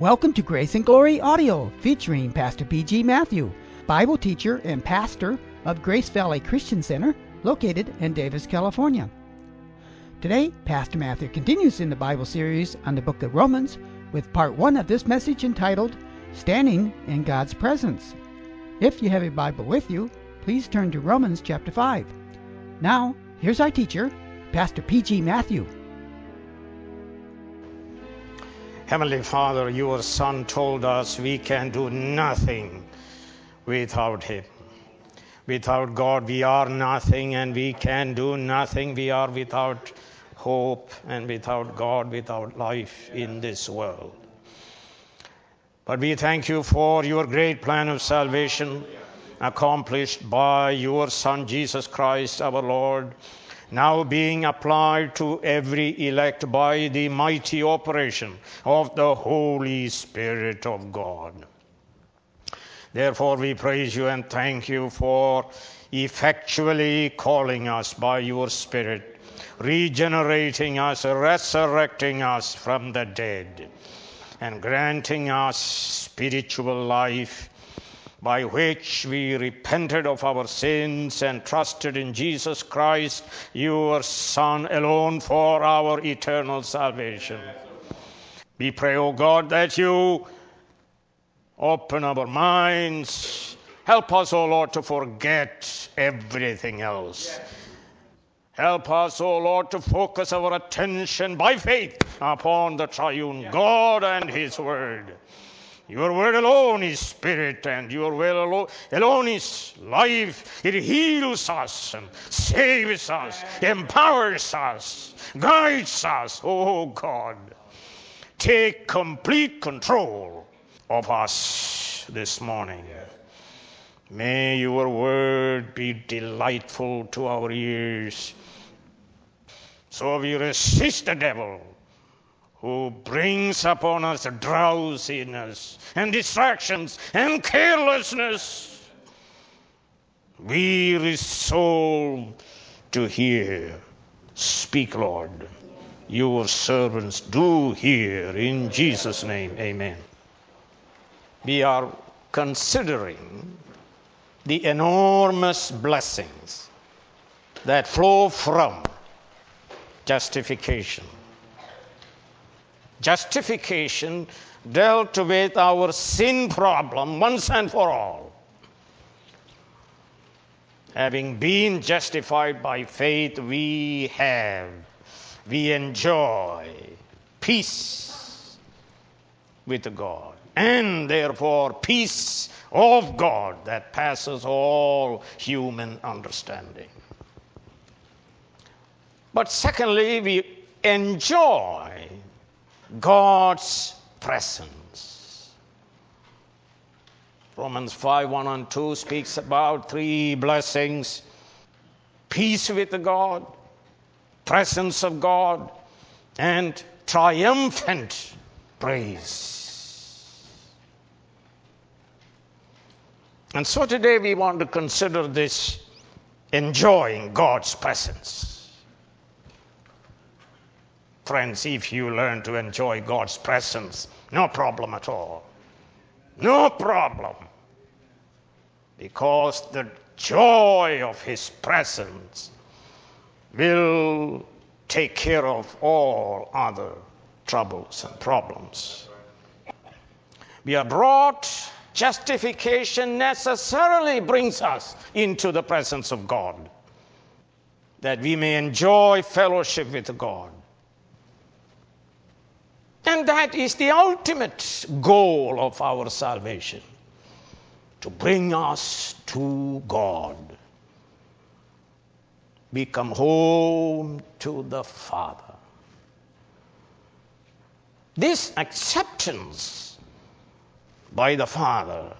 Welcome to Grace and Glory Audio, featuring Pastor P.G. Matthew, Bible teacher and pastor of Grace Valley Christian Center, located in Davis, California. Today, Pastor Matthew continues in the Bible series on the book of Romans with part one of this message entitled Standing in God's Presence. If you have a Bible with you, please turn to Romans chapter 5. Now, here's our teacher, Pastor P.G. Matthew. Heavenly Father, your Son told us we can do nothing without Him. Without God, we are nothing and we can do nothing. We are without hope and without God, without life in this world. But we thank you for your great plan of salvation accomplished by your Son Jesus Christ our Lord now being applied to every elect by the mighty operation of the Holy Spirit of God. Therefore, we praise you and thank you for effectually calling us by your Spirit, regenerating us, resurrecting us from the dead, and granting us spiritual life by which we repented of our sins and trusted in Jesus Christ, your Son alone, for our eternal salvation. We pray, O oh God, that you open our minds. Help us, O oh Lord, to forget everything else. Help us, O oh Lord, to focus our attention by faith upon the triune God and His Word. Your word alone is spirit, and your word alone is life. It heals us and saves us, empowers us, guides us. Oh God, take complete control of us this morning. May your word be delightful to our ears. So we resist the devil who brings upon us drowsiness and distractions and carelessness. We resolve to hear. Speak, Lord. Your servants do hear. In Jesus' name, amen. We are considering the enormous blessings that flow from justification justification dealt with our sin problem once and for all. Having been justified by faith, we have, we enjoy peace with God, and therefore peace of God that passes all human understanding. But secondly, we enjoy God's presence. Romans 5 1 and 2 speaks about three blessings peace with God, presence of God, and triumphant praise. And so today we want to consider this enjoying God's presence. Friends, if you learn to enjoy God's presence, no problem at all. No problem. Because the joy of His presence will take care of all other troubles and problems. We are brought, justification necessarily brings us into the presence of God, that we may enjoy fellowship with God. And that is the ultimate goal of our salvation to bring us to God. We come home to the Father. This acceptance by the Father,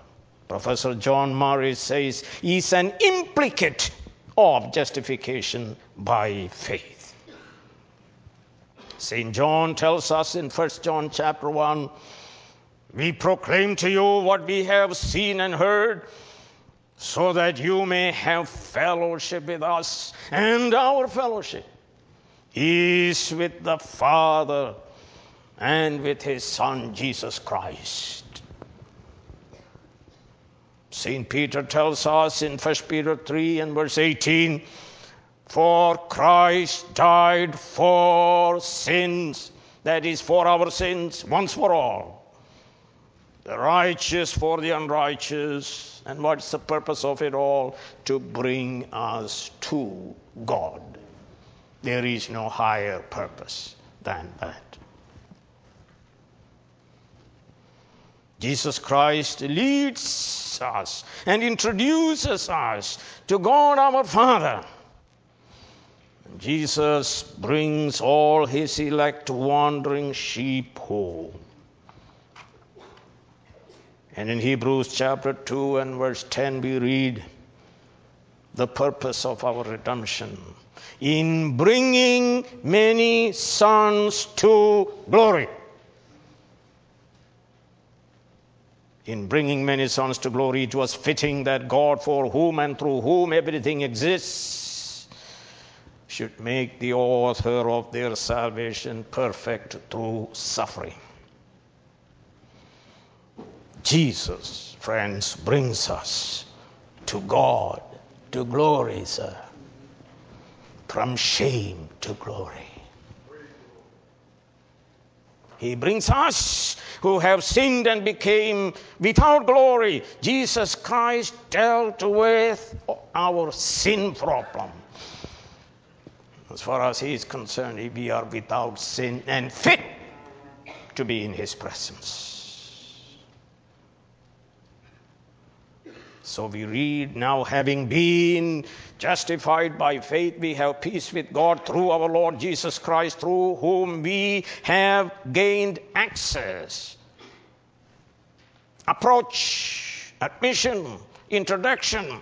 Professor John Murray says, is an implicate of justification by faith. St. John tells us in 1 John chapter 1 we proclaim to you what we have seen and heard, so that you may have fellowship with us. And our fellowship is with the Father and with his Son Jesus Christ. St. Peter tells us in 1 Peter 3 and verse 18 For Christ died for sins, that is, for our sins, once for all. The righteous for the unrighteous. And what's the purpose of it all? To bring us to God. There is no higher purpose than that. Jesus Christ leads us and introduces us to God our Father. Jesus brings all his elect wandering sheep home. And in Hebrews chapter 2 and verse 10, we read the purpose of our redemption in bringing many sons to glory. in bringing many sons to glory, it was fitting that God, for whom and through whom everything exists, should make the author of their salvation perfect through suffering. Jesus, friends, brings us to God, to glory, sir, from shame to glory. He brings us who have sinned and became without glory. Jesus Christ dealt with our sin problem. As far as He is concerned, we are without sin and fit to be in His presence. So we read, now having been justified by faith, we have peace with God through our Lord Jesus Christ, through whom we have gained access. Approach, admission, introduction,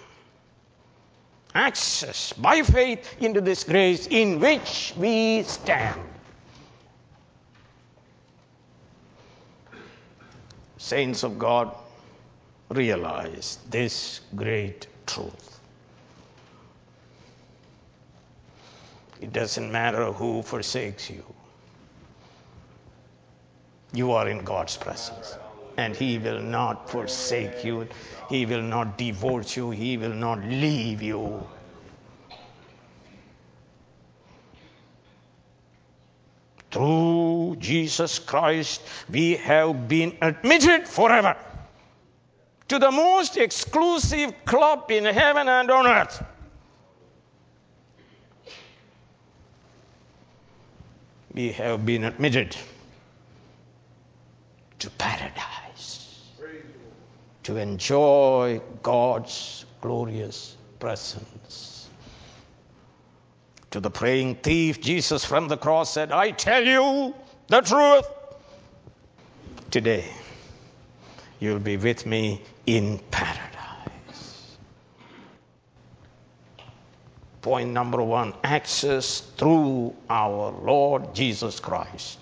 access by faith into this grace in which we stand. Saints of God, realize this great truth. It doesn't matter who forsakes you, you are in God's presence. And He will not forsake you, He will not divorce you, He will not leave you. Through Jesus Christ, we have been admitted forever to the most exclusive club in heaven and on earth. We have been admitted to paradise to enjoy God's glorious presence. To the praying thief, Jesus from the cross said, I tell you the truth. Today, you'll be with me in paradise. Point number one access through our Lord Jesus Christ.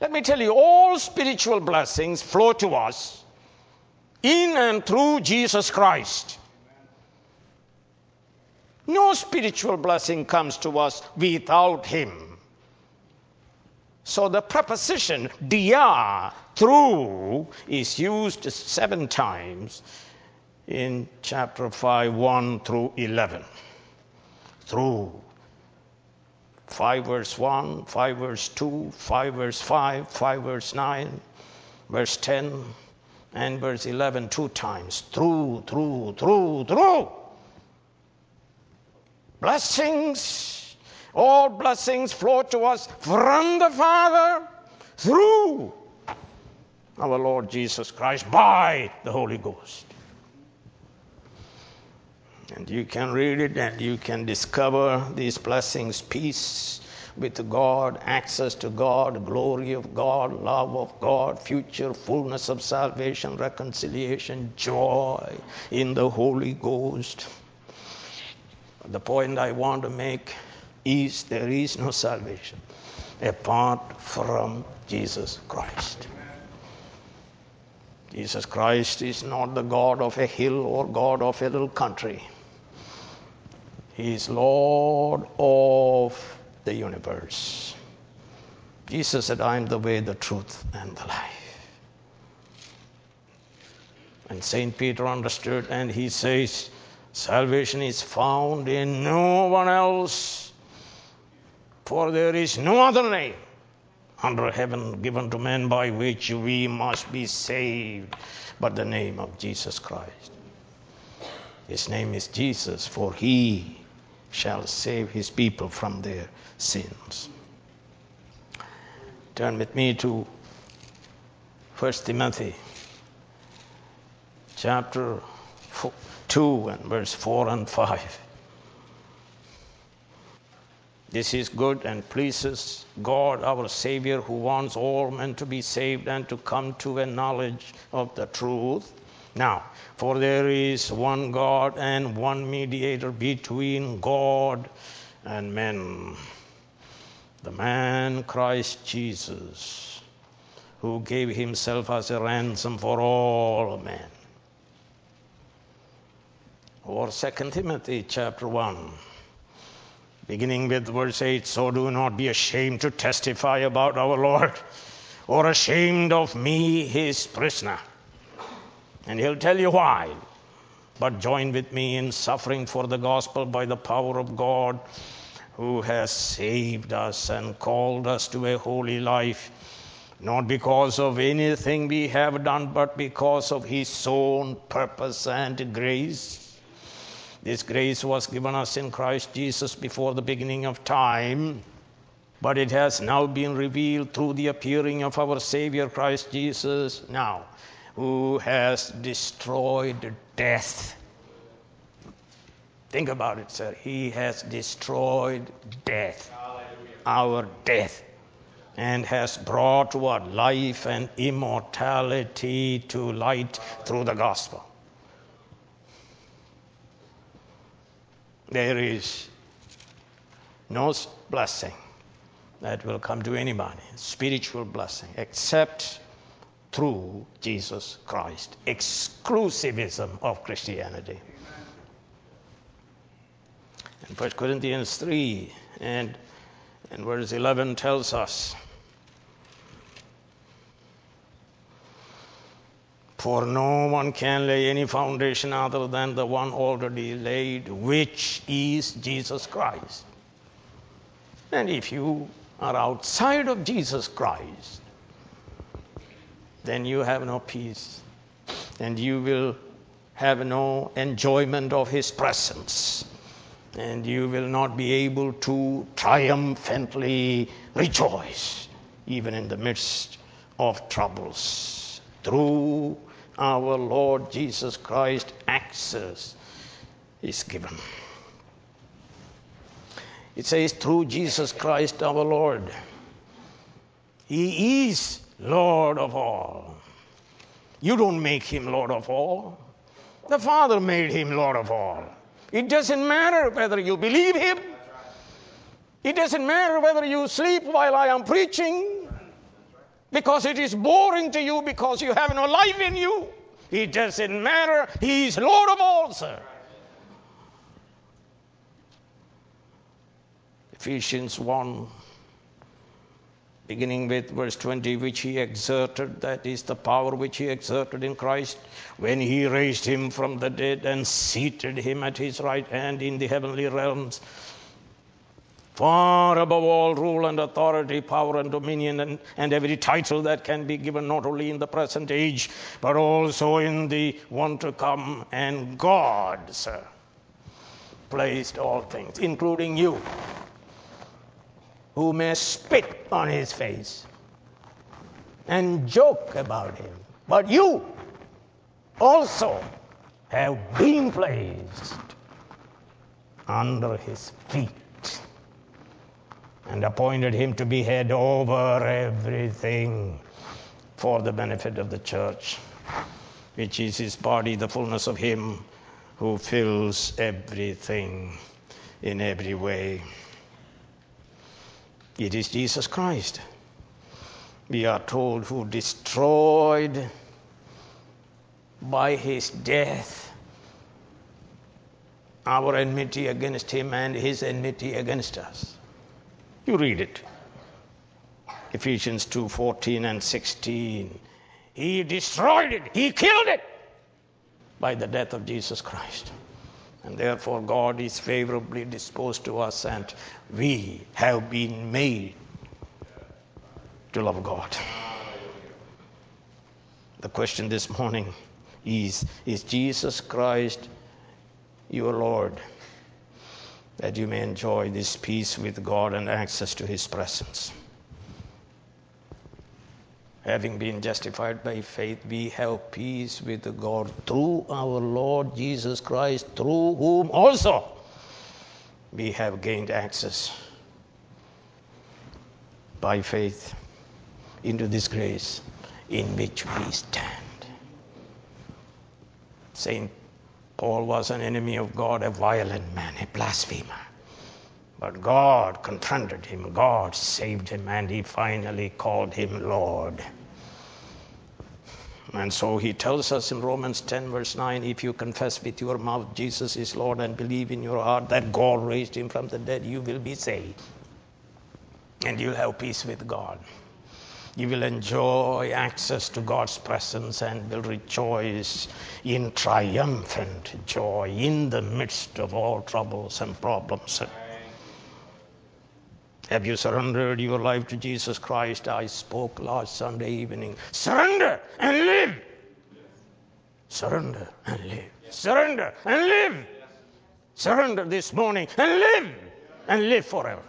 Let me tell you, all spiritual blessings flow to us in and through Jesus Christ. No spiritual blessing comes to us without Him. So the preposition dia, through, is used seven times in chapter 5, 1 through 11. Through. 5 verse 1, 5 verse 2, 5 verse 5, 5 verse 9, verse 10, and verse 11 two times. Through, through, through, through. Blessings all blessings flow to us from the Father through our Lord Jesus Christ by the Holy Ghost. And you can read it and you can discover these blessings peace with God, access to God, glory of God, love of God, future fullness of salvation, reconciliation, joy in the Holy Ghost. The point I want to make is there is no salvation apart from Jesus Christ. Jesus Christ is not the God of a hill or God of a little country. He is Lord of the universe. Jesus said, I am the way, the truth, and the life. And St. Peter understood, and he says, Salvation is found in no one else, for there is no other name under heaven given to men by which we must be saved but the name of Jesus Christ. His name is Jesus, for he shall save his people from their sins. Turn with me to 1 Timothy chapter 2 and verse 4 and 5. This is good and pleases God, our Savior, who wants all men to be saved and to come to a knowledge of the truth. Now, for there is one God and one mediator between God and men, the man Christ Jesus, who gave himself as a ransom for all men. Or 2 Timothy chapter 1 beginning with verse 8 So do not be ashamed to testify about our Lord, or ashamed of me, his prisoner. And he'll tell you why. But join with me in suffering for the gospel by the power of God, who has saved us and called us to a holy life, not because of anything we have done, but because of his own purpose and grace this grace was given us in Christ Jesus before the beginning of time, but it has now been revealed through the appearing of our Savior Christ Jesus now, who has destroyed death. Think about it, sir. He has destroyed death, our death, and has brought what? Life and immortality to light through the gospel. there is no blessing that will come to anybody, spiritual blessing, except through Jesus Christ. Exclusivism of Christianity. And 1 Corinthians 3 and, and verse 11 tells us For no one can lay any foundation other than the one already laid, which is Jesus Christ. And if you are outside of Jesus Christ, then you have no peace and you will have no enjoyment of His presence and you will not be able to triumphantly rejoice even in the midst of troubles. Through our Lord Jesus Christ, access is given. It says, through Jesus Christ our Lord. He is Lord of all. You don't make him Lord of all. The Father made him Lord of all. It doesn't matter whether you believe him. It doesn't matter whether you sleep while I am preaching because it is boring to you because you have no life in you. It doesn't matter. He's Lord of all, sir. Ephesians 1, beginning with verse 20, which he exerted, that is the power which he exerted in Christ when he raised him from the dead and seated him at his right hand in the heavenly realms far above all rule and authority, power and dominion, and, and every title that can be given not only in the present age, but also in the one to come. And God, sir, placed all things, including you, who may spit on his face and joke about him. But you also have been placed under his feet and appointed him to be head over everything for the benefit of the church, which is his body, the fullness of him who fills everything in every way. It is Jesus Christ, we are told, who destroyed by his death our enmity against him and his enmity against us. You read it. Ephesians 2 14 and 16. He destroyed it, He killed it by the death of Jesus Christ. And therefore, God is favorably disposed to us, and we have been made to love God. The question this morning is Is Jesus Christ your Lord? That you may enjoy this peace with God and access to His presence. Having been justified by faith, we have peace with God through our Lord Jesus Christ, through whom also we have gained access by faith into this grace in which we stand. Saint Paul was an enemy of God, a violent man, a blasphemer. But God confronted him, God saved him, and he finally called him Lord. And so he tells us in Romans 10, verse 9 if you confess with your mouth Jesus is Lord and believe in your heart that God raised him from the dead, you will be saved. And you'll have peace with God. You will enjoy access to God's presence and will rejoice in triumphant joy in the midst of all troubles and problems. Have you surrendered your life to Jesus Christ? I spoke last Sunday evening. Surrender and live. Surrender and live. Surrender and live. Surrender this morning and live and live forever.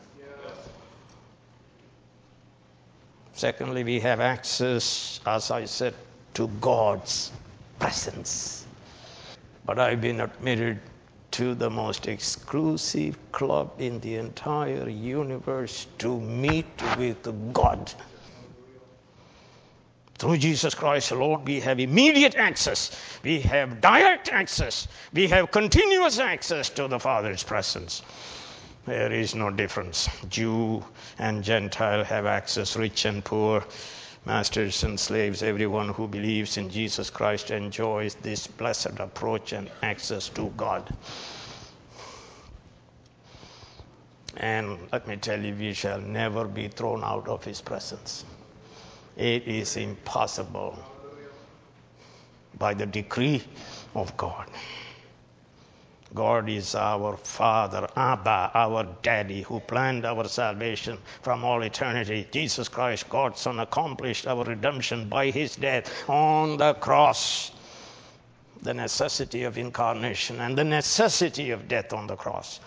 Secondly, we have access, as I said, to God's presence. But I've been admitted to the most exclusive club in the entire universe to meet with God. Through Jesus Christ alone, we have immediate access, we have direct access, we have continuous access to the Father's presence. There is no difference. Jew and Gentile have access, rich and poor, masters and slaves. Everyone who believes in Jesus Christ enjoys this blessed approach and access to God. And let me tell you, we shall never be thrown out of His presence. It is impossible by the decree of God. God is our Father, Abba, our Daddy, who planned our salvation from all eternity. Jesus Christ, God's Son, accomplished our redemption by His death on the cross. The necessity of incarnation and the necessity of death on the cross.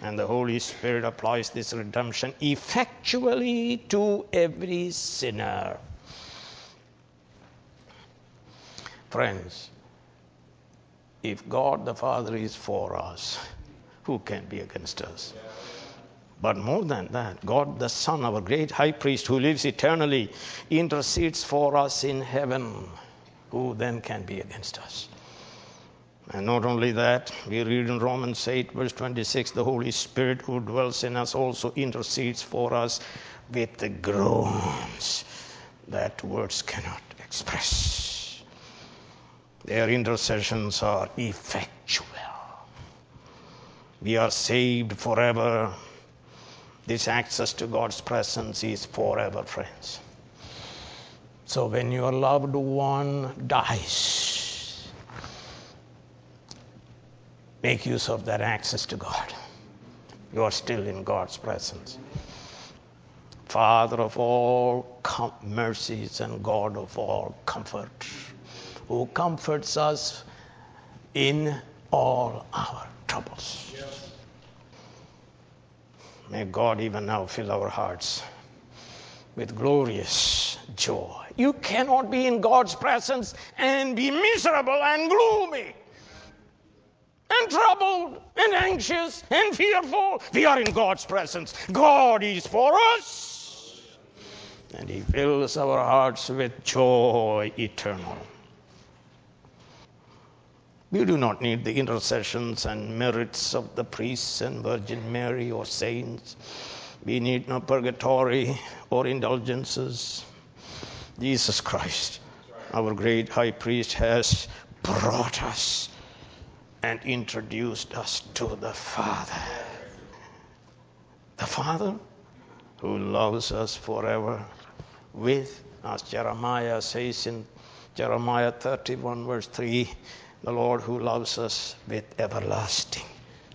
And the Holy Spirit applies this redemption effectually to every sinner. Friends, if God the Father is for us, who can be against us? But more than that, God the Son, our great high priest who lives eternally, intercedes for us in heaven. Who then can be against us? And not only that, we read in Romans 8, verse 26 the Holy Spirit who dwells in us also intercedes for us with the groans that words cannot express. Their intercessions are effectual. We are saved forever. This access to God's presence is forever, friends. So when your loved one dies, make use of that access to God. You are still in God's presence. Father of all com- mercies and God of all comfort who comforts us in all our troubles. May God even now fill our hearts with glorious joy. You cannot be in God's presence and be miserable and gloomy and troubled and anxious and fearful. We are in God's presence. God is for us. And He fills our hearts with joy eternal. We do not need the intercessions and merits of the priests and Virgin Mary or saints. We need no purgatory or indulgences. Jesus Christ, our great high priest, has brought us and introduced us to the Father. The Father who loves us forever with, as Jeremiah says in Jeremiah 31, verse 3, the Lord who loves us with everlasting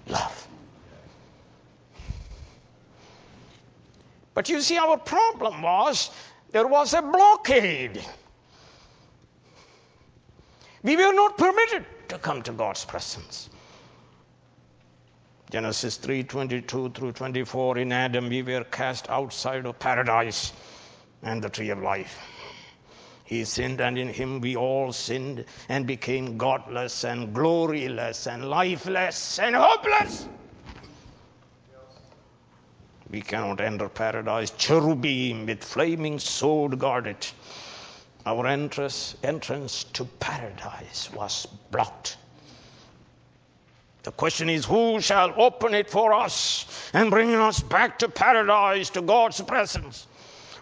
love. But you see, our problem was there was a blockade. We were not permitted to come to God's presence. Genesis 3:22 through 24 in Adam we were cast outside of paradise and the tree of life. He sinned and in him we all sinned and became godless and gloryless and lifeless and hopeless. We cannot enter paradise. Cherubim with flaming sword guard it. Our entrance, entrance to paradise was blocked. The question is, who shall open it for us and bring us back to paradise, to God's presence?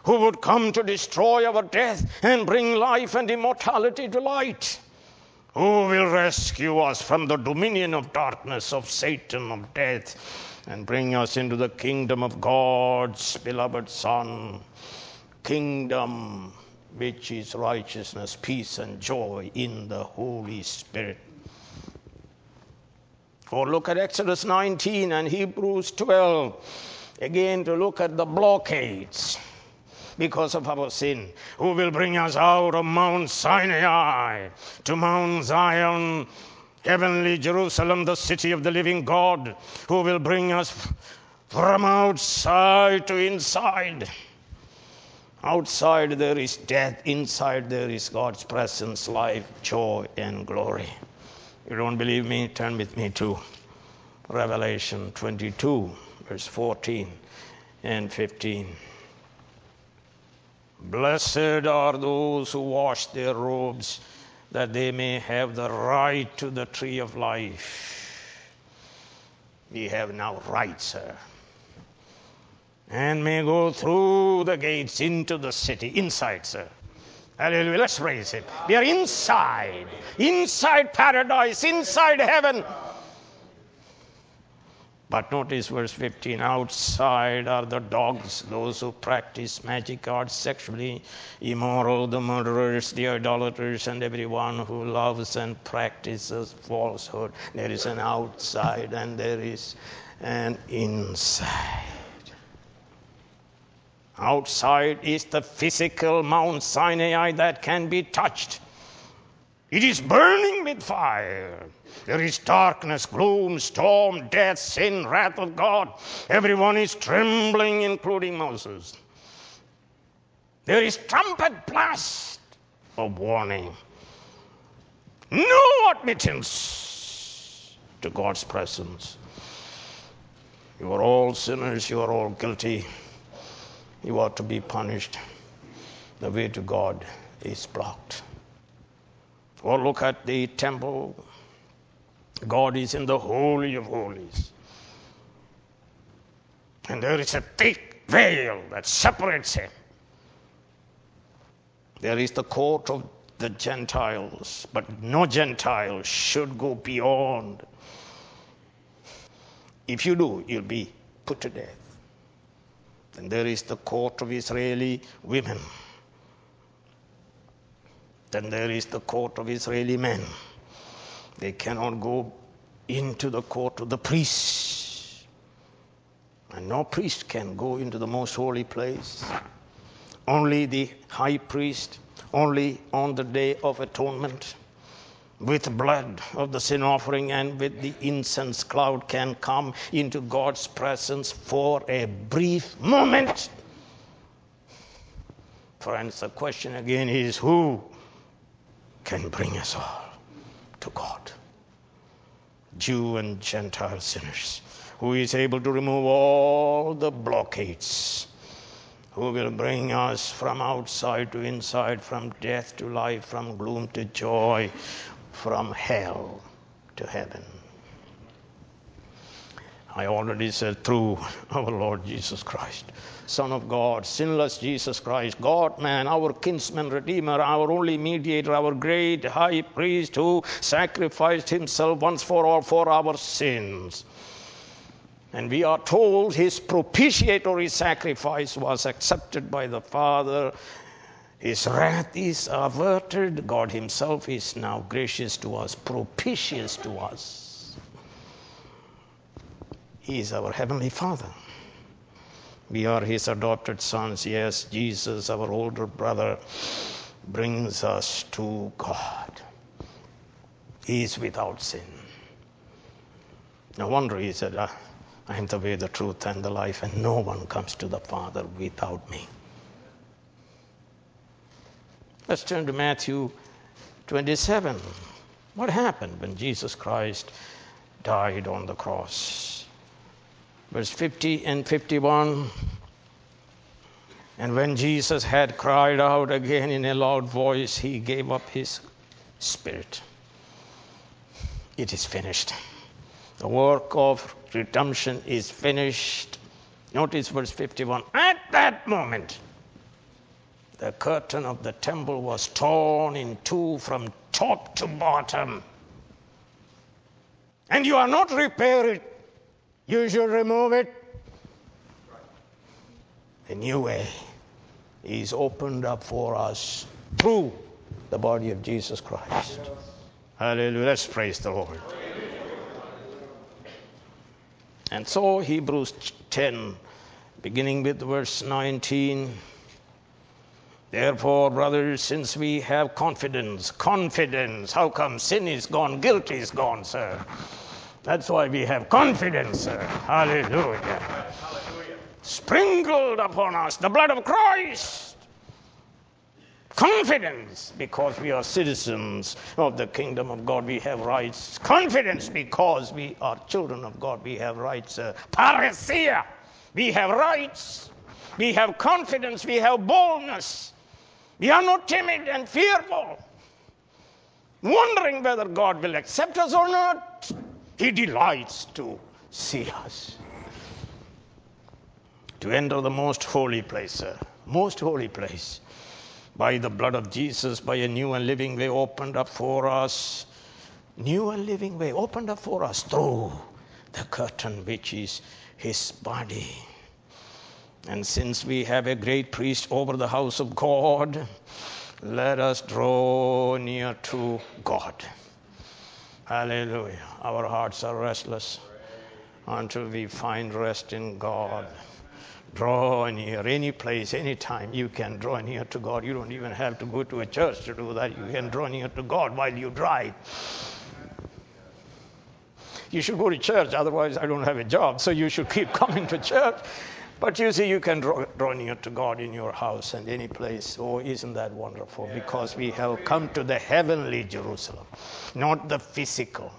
Who would come to destroy our death and bring life and immortality to light? Who will rescue us from the dominion of darkness, of Satan, of death, and bring us into the kingdom of God's beloved Son? Kingdom which is righteousness, peace, and joy in the Holy Spirit. Or look at Exodus 19 and Hebrews 12, again to look at the blockades because of our sin, who will bring us out of Mount Sinai to Mount Zion, heavenly Jerusalem, the city of the living God, who will bring us from outside to inside. Outside there is death, inside there is God's presence, life, joy, and glory. You don't believe me? Turn with me to Revelation 22, verse 14 and 15. Blessed are those who wash their robes, that they may have the right to the tree of life. We have now right, sir. And may go through the gates into the city, inside, sir. Hallelujah. Let's raise it. We are inside, inside paradise, inside heaven. But notice verse 15 outside are the dogs, those who practice magic arts sexually immoral, the murderers, the idolaters, and everyone who loves and practices falsehood. There is an outside and there is an inside. Outside is the physical Mount Sinai that can be touched. It is burning with fire. There is darkness, gloom, storm, death, sin, wrath of God. Everyone is trembling, including Moses. There is trumpet blast of warning. No admittance to God's presence. You are all sinners, you are all guilty you ought to be punished. The way to God is blocked. Or look at the temple. God is in the Holy of Holies. And there is a thick veil that separates him. There is the court of the Gentiles, but no Gentile should go beyond. If you do, you'll be put to death. And there is the court of Israeli women. Then there is the court of Israeli men. They cannot go into the court of the priests. And no priest can go into the most holy place. Only the high priest, only on the day of atonement with blood of the sin offering and with the incense cloud can come into God's presence for a brief moment. Friends, the question again is who can bring us all to God? Jew and Gentile sinners. Who is able to remove all the blockades? Who will bring us from outside to inside, from death to life, from gloom to joy, from hell to heaven. I already said through our Lord Jesus Christ, Son of God, sinless Jesus Christ, God man, our kinsman redeemer, our only mediator, our great high priest who sacrificed himself once for all for our sins. And we are told his propitiatory sacrifice was accepted by the Father His wrath is averted. God Himself is now gracious to us, propitious to us. He is our Heavenly Father. We are His adopted sons. Yes, Jesus, our older brother, brings us to God. He is without sin. No wonder He said, ah, I am the way, the truth, and the life, and no one comes to the Father without me. Let's turn to Matthew 27. What happened when Jesus Christ died on the cross? Verse 50 and 51. And when Jesus had cried out again in a loud voice, he gave up his spirit. It is finished. The work of redemption is finished. Notice verse 51. At that moment, the curtain of the temple was torn in two from top to bottom. And you are not repair it, you should remove it. A new way is opened up for us through the body of Jesus Christ. Hallelujah. Let's praise the Lord. And so, Hebrews 10, beginning with verse 19. Therefore, brothers, since we have confidence, confidence, how come sin is gone, guilt is gone, sir? That's why we have confidence, sir. Hallelujah. Hallelujah. Sprinkled upon us the blood of Christ. Confidence because we are citizens of the kingdom of God, we have rights. Confidence because we are children of God, we have rights. Uh, parrhesia, we have rights. We have confidence, we have boldness. We are not timid and fearful, wondering whether God will accept us or not. He delights to see us. To enter the most holy place, sir. Most holy place. By the blood of Jesus, by a new and living way opened up for us. New and living way opened up for us through the curtain which is his body. And since we have a great priest over the house of God, let us draw near to God. Hallelujah. Our hearts are restless until we find rest in God. Draw near any place, any time you can draw near to God. You don't even have to go to a church to do that. You can draw near to God while you drive. You should go to church, otherwise, I don't have a job. So you should keep coming to church but you see, you can draw, draw near to God in your house and any place. Oh, isn't that wonderful? Because we have come to the heavenly Jerusalem, not the physical,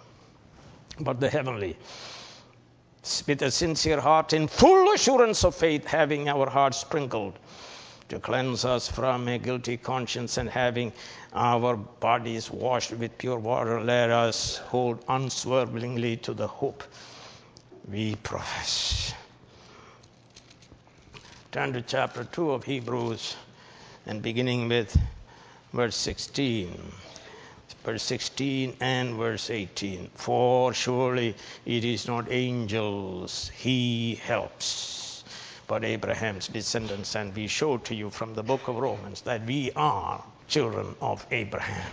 but the heavenly. With a sincere heart, in full assurance of faith, having our hearts sprinkled to cleanse us from a guilty conscience and having our bodies washed with pure water, let us hold unswervingly to the hope we profess. Turn to chapter 2 of Hebrews and beginning with verse 16. Verse 16 and verse 18. For surely it is not angels he helps, but Abraham's descendants. And we show to you from the book of Romans that we are children of Abraham.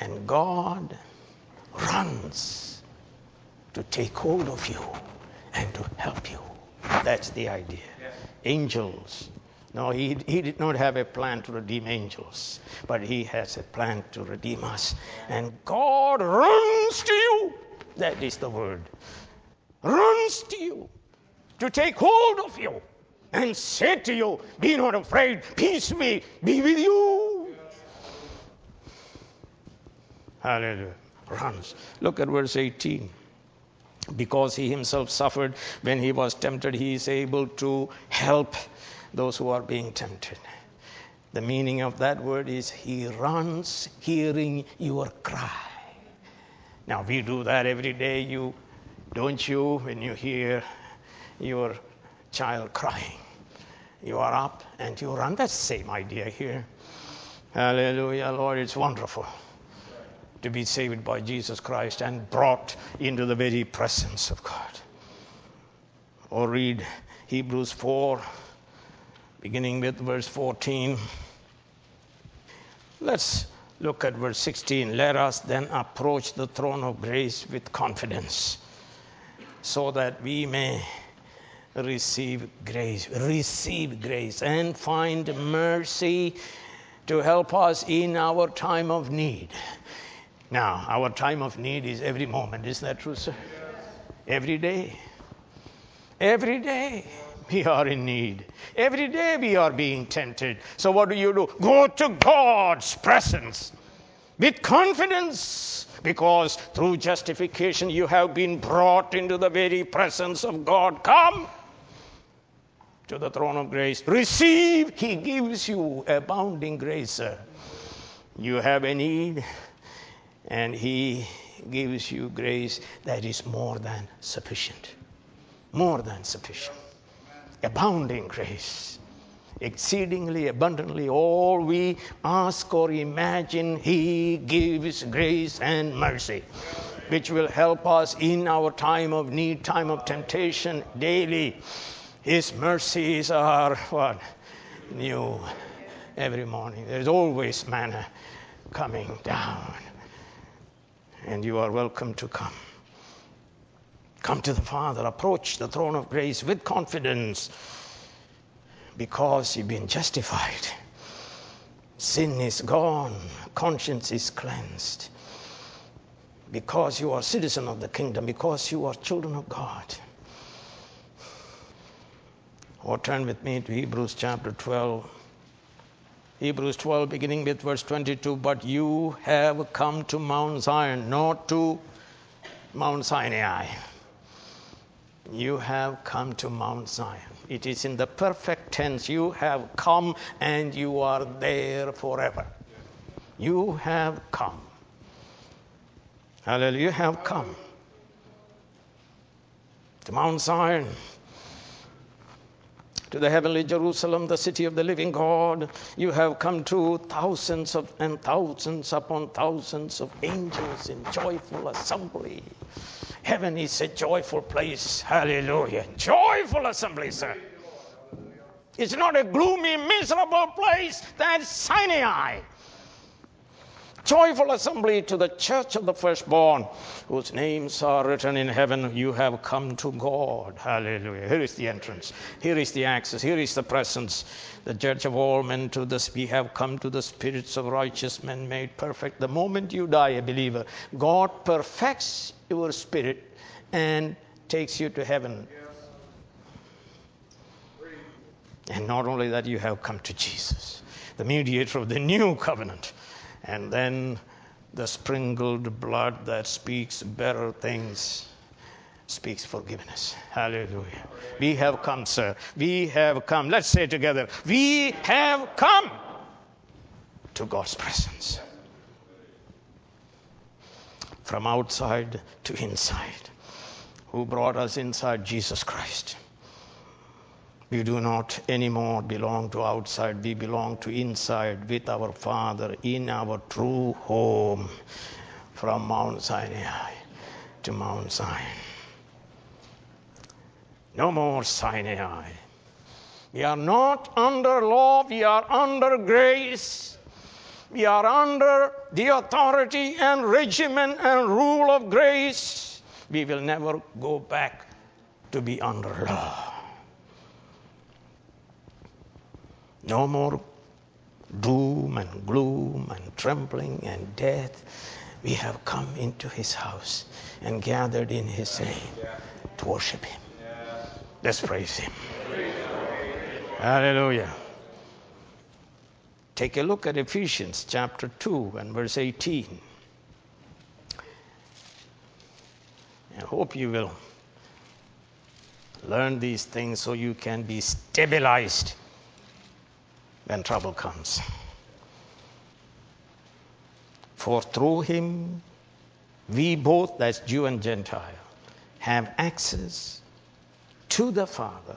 And God runs to take hold of you and to help you. That's the idea. Angels. No, he, he did not have a plan to redeem angels, but he has a plan to redeem us. And God runs to you. That is the word. Runs to you to take hold of you and say to you, Be not afraid, peace be, be with you. Hallelujah. Runs. Look at verse 18 because he himself suffered when he was tempted, he is able to help those who are being tempted. The meaning of that word is he runs hearing your cry. Now we do that every day, you don't you, when you hear your child crying. You are up and you run. The same idea here. Hallelujah, Lord, it's wonderful to be saved by Jesus Christ and brought into the very presence of God. Or read Hebrews 4, beginning with verse 14. Let's look at verse 16. Let us then approach the throne of grace with confidence so that we may receive grace, receive grace, and find mercy to help us in our time of need. Now, our time of need is every moment, isn't that true, sir? Every day. Every day we are in need. Every day we are being tempted. So, what do you do? Go to God's presence with confidence because through justification you have been brought into the very presence of God. Come to the throne of grace. Receive, He gives you abounding grace. You have a need, and He gives you grace that is more than sufficient. More than sufficient. Abounding grace. Exceedingly abundantly, all we ask or imagine, He gives grace and mercy, which will help us in our time of need, time of temptation daily. His mercies are what? New every morning. There's always manna coming down. And you are welcome to come. Come to the Father, approach the throne of grace with confidence because you've been justified. Sin is gone, conscience is cleansed. Because you are citizen of the kingdom, because you are children of God. Or turn with me to Hebrews chapter 12. Hebrews 12, beginning with verse 22. But you have come to Mount Zion, not to Mount Sinai. You have come to Mount Zion. It is in the perfect tense. You have come and you are there forever. You have come. Hallelujah. You have come to Mount Zion to the heavenly Jerusalem, the city of the living God. You have come to thousands of and thousands upon thousands of angels in joyful assembly. Heaven is a joyful place. Hallelujah. Joyful assembly, sir. It's not a gloomy, miserable place. That's Sinai joyful assembly to the church of the firstborn, whose names are written in heaven. You have come to God. Hallelujah. Here is the entrance. Here is the access. Here is the presence. The judge of all men to this. We have come to the spirits of righteous men made perfect. The moment you die, a believer, God perfects your spirit and takes you to heaven. And not only that, you have come to Jesus, the mediator of the new covenant and then the sprinkled blood that speaks better things speaks forgiveness. Hallelujah. We have come, sir. We have come. Let's say together, we have come to God's presence. From outside to inside. Who brought us inside? Jesus Christ. We do not anymore belong to outside, we belong to inside with our Father in our true home from Mount Sinai to Mount Zion. No more Sinai. We are not under law, we are under grace. We are under the authority and regimen and rule of grace. We will never go back to be under law. No more doom and gloom and trembling and death. We have come into his house and gathered in his name to worship him. Let's praise him. Hallelujah. Take a look at Ephesians chapter 2 and verse 18. I hope you will learn these things so you can be stabilized when trouble comes. For through him, we both, that's Jew and Gentile, have access to the Father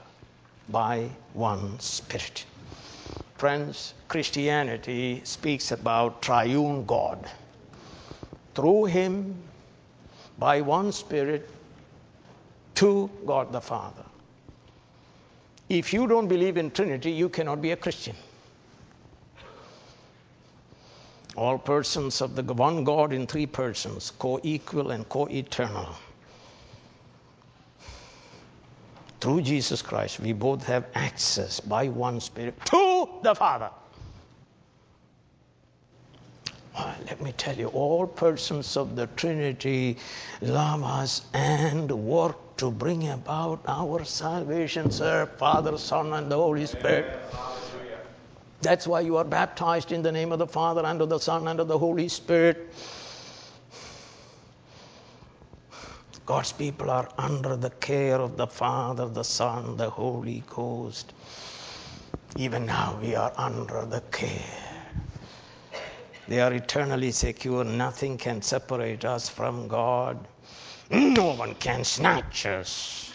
by one Spirit. Friends, Christianity speaks about triune God. Through him, by one Spirit, to God the Father. If you don't believe in Trinity, you cannot be a Christian. All persons of the one God in three persons, co equal and co eternal. Through Jesus Christ, we both have access by one Spirit to the Father. Well, let me tell you, all persons of the Trinity love us and work to bring about our salvation, sir. Father, Son, and the Holy Spirit. That's why you are baptized in the name of the Father, and of the Son, and of the Holy Spirit. God's people are under the care of the Father, the Son, the Holy Ghost. Even now, we are under the care. They are eternally secure. Nothing can separate us from God. No one can snatch us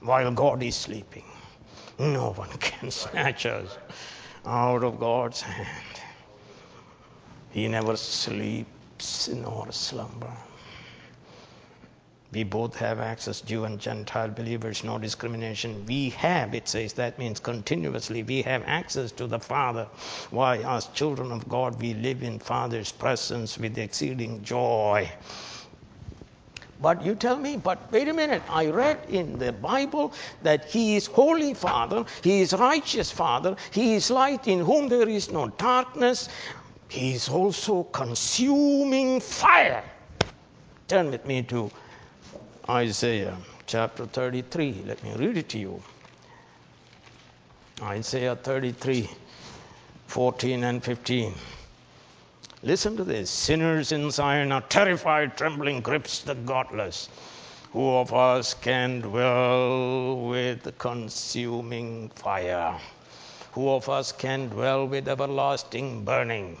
while God is sleeping. No one can snatch us out of God's hand. He never sleeps nor slumber. We both have access, Jew and Gentile believers, no discrimination. We have, it says, that means continuously, we have access to the Father. Why, as children of God, we live in Father's presence with exceeding joy. But you tell me, but wait a minute, I read in the Bible that He is Holy Father, He is Righteous Father, He is light in whom there is no darkness, He is also consuming fire. Turn with me to Isaiah chapter 33. Let me read it to you. Isaiah 33, 14 and 15. Listen to this. Sinners in Zion are terrified, trembling grips the godless. Who of us can dwell with consuming fire? Who of us can dwell with everlasting burning?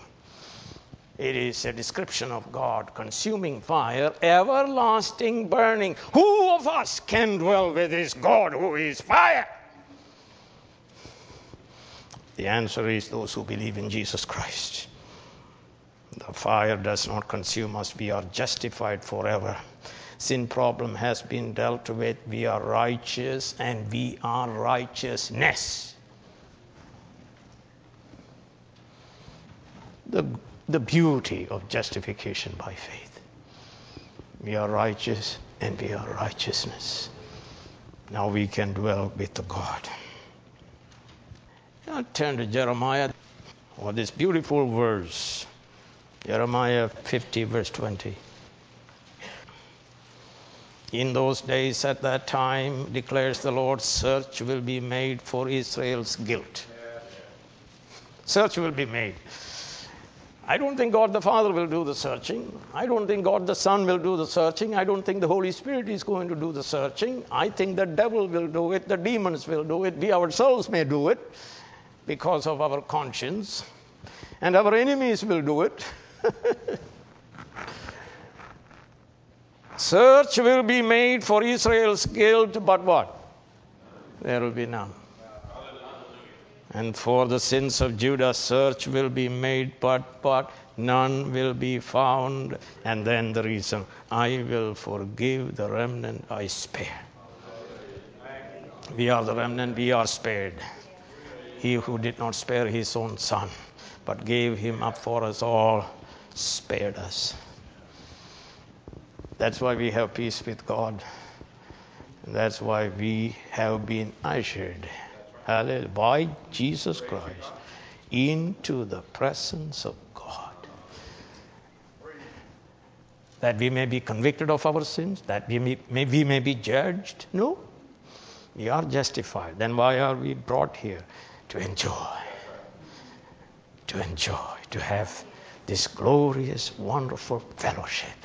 It is a description of God, consuming fire, everlasting burning. Who of us can dwell with this God who is fire? The answer is those who believe in Jesus Christ. The fire does not consume us. We are justified forever. Sin problem has been dealt with. We are righteous and we are righteousness. The, the beauty of justification by faith. We are righteous and we are righteousness. Now we can dwell with God. Now turn to Jeremiah or this beautiful verse. Jeremiah 50, verse 20. In those days, at that time, declares the Lord, search will be made for Israel's guilt. Search will be made. I don't think God the Father will do the searching. I don't think God the Son will do the searching. I don't think the Holy Spirit is going to do the searching. I think the devil will do it. The demons will do it. We ourselves may do it because of our conscience. And our enemies will do it. Search will be made for Israel's guilt, but what? There will be none. And for the sins of Judah, search will be made, but but none will be found. And then the reason I will forgive the remnant I spare. We are the remnant, we are spared. He who did not spare his own son, but gave him up for us all spared us. That's why we have peace with God. That's why we have been ushered by Jesus Christ into the presence of God. That we may be convicted of our sins, that we may, may, we may be judged. No. We are justified. Then why are we brought here? To enjoy. To enjoy. To have this glorious, wonderful fellowship.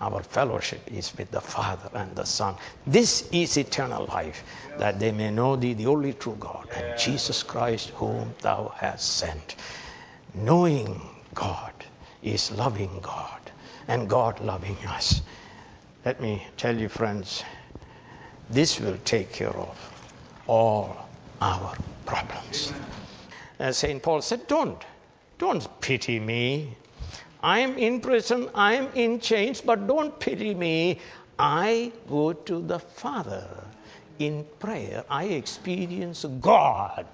Our fellowship is with the Father and the Son. This is eternal life, that they may know thee, the only true God, and Jesus Christ, whom thou hast sent. Knowing God is loving God, and God loving us. Let me tell you, friends, this will take care of all our problems. Uh, As St. Paul said, don't don't pity me. I'm in prison, I'm in chains, but don't pity me. I go to the Father in prayer, I experience God.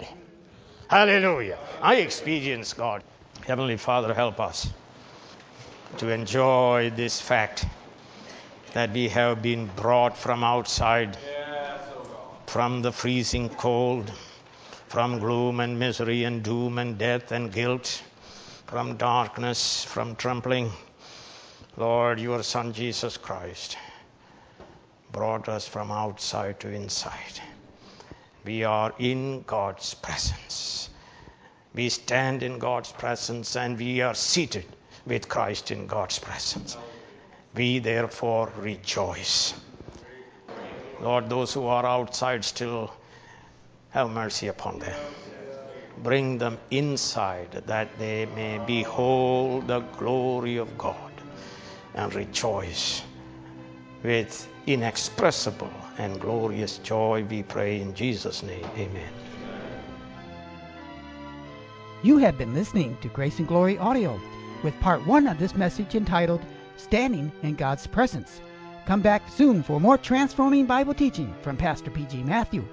Hallelujah. I experience God. Heavenly Father, help us to enjoy this fact that we have been brought from outside, from the freezing cold, from gloom and misery and doom and death and guilt, from darkness, from trembling. Lord, your Son Jesus Christ brought us from outside to inside. We are in God's presence. We stand in God's presence and we are seated with Christ in God's presence. We therefore rejoice. Lord, those who are outside still have mercy upon them. Bring them inside that they may behold the glory of God and rejoice with inexpressible and glorious joy. We pray in Jesus' name. Amen. You have been listening to Grace and Glory Audio with part one of this message entitled Standing in God's Presence. Come back soon for more transforming Bible teaching from Pastor P.G. Matthew.